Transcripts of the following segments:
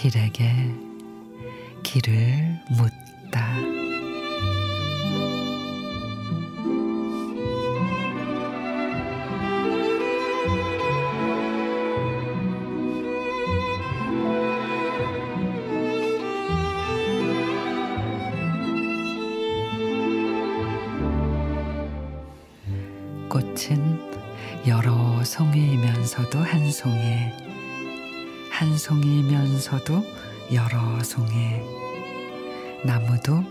길에게 길을 묻다. 꽃은 여러 송이이면서도 한 송이, 한 송이면서도 여러 송이, 나무도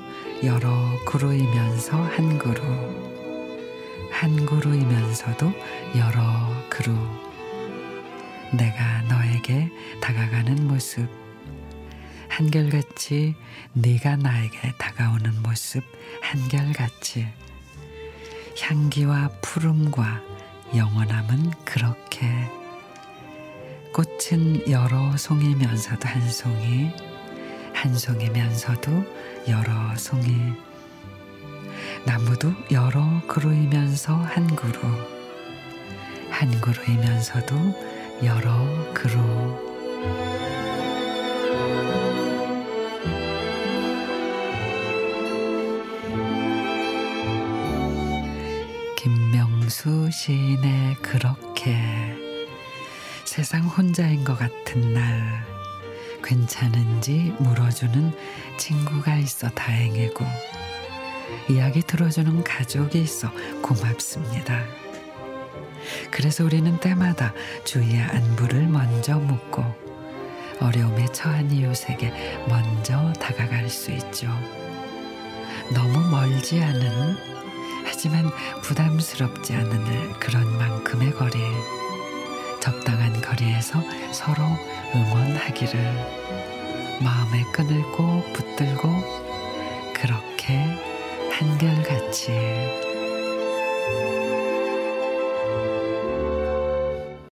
여러 그루이면서 한 그루, 한 그루이면서도 여러 그루. 내가 너에게 다가가는 모습, 한결같이 네가 나에게 다가오는 모습 한결같이 향기와 푸름과 영원함은 그렇게. 꽃은 여러 송이면서도 한 송이 한 송이면서도 여러 송이. 나무도 여러 그루이면서 한 그루 한 그루이면서도 여러 그루 김명수 시인의 그렇게 세상 혼자인 것 같은 날 괜찮은지 물어주는 친구가 있어 다행이고 이야기 들어주는 가족이 있어 고맙습니다. 그래서 우리는 때마다 주위의 안부를 먼저 묻고 어려움에 처한 이웃에게 먼저 다가갈 수 있죠. 너무 멀지 않은 하지만 부담스럽지 않은 그런 만큼의 거리 적당한 거리에서 서로 응원하기를 마음의 끈을 꼭 붙들고